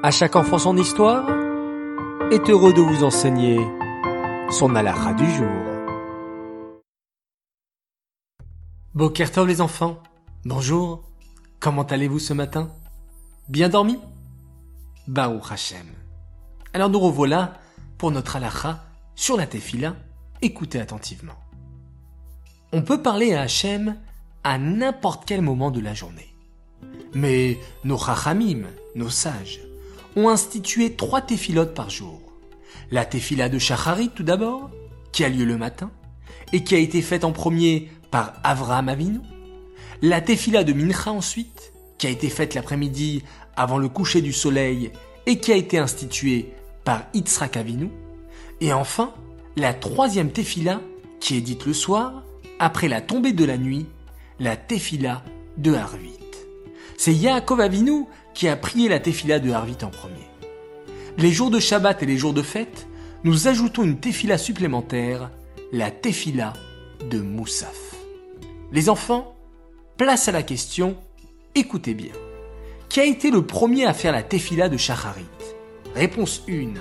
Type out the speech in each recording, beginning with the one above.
À chaque enfant son histoire est heureux de vous enseigner son alara du jour. Bokertov les enfants, bonjour, comment allez-vous ce matin? Bien dormi? Baruch Hashem. Alors nous revoilà pour notre alara sur la tefila, écoutez attentivement. On peut parler à Hachem à n'importe quel moment de la journée. Mais nos chachamim, nos sages, ont institué trois téphilotes par jour. La téphila de Shacharit tout d'abord, qui a lieu le matin, et qui a été faite en premier par Avraham Avinu. La téphila de Mincha ensuite, qui a été faite l'après-midi avant le coucher du soleil et qui a été instituée par Yitzhak Avinu. Et enfin, la troisième téphila, qui est dite le soir, après la tombée de la nuit, la téphila de Harvit. C'est Yaakov Avinu qui a prié la tefila de Harvit en premier. Les jours de Shabbat et les jours de fête, nous ajoutons une tefila supplémentaire, la tefila de Moussaf. Les enfants, place à la question, écoutez bien. Qui a été le premier à faire la tefila de Shacharit? Réponse 1,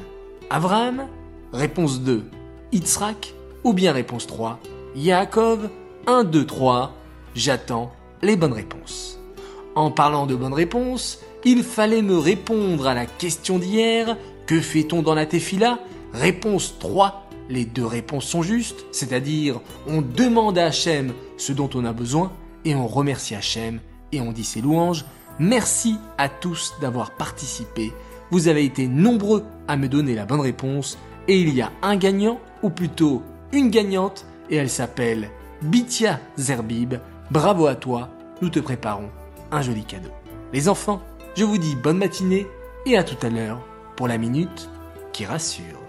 Avraham. Réponse 2, Yitzhak. Ou bien réponse 3, Yaakov. 1, 2, 3. J'attends les bonnes réponses. En parlant de bonnes réponses, il fallait me répondre à la question d'hier. Que fait-on dans la tefila? Réponse 3. Les deux réponses sont justes, c'est-à-dire on demande à Hachem ce dont on a besoin et on remercie Hachem et on dit ses louanges. Merci à tous d'avoir participé. Vous avez été nombreux à me donner la bonne réponse et il y a un gagnant, ou plutôt une gagnante, et elle s'appelle Bitia Zerbib. Bravo à toi, nous te préparons un joli cadeau. Les enfants, je vous dis bonne matinée et à tout à l'heure pour la minute qui rassure.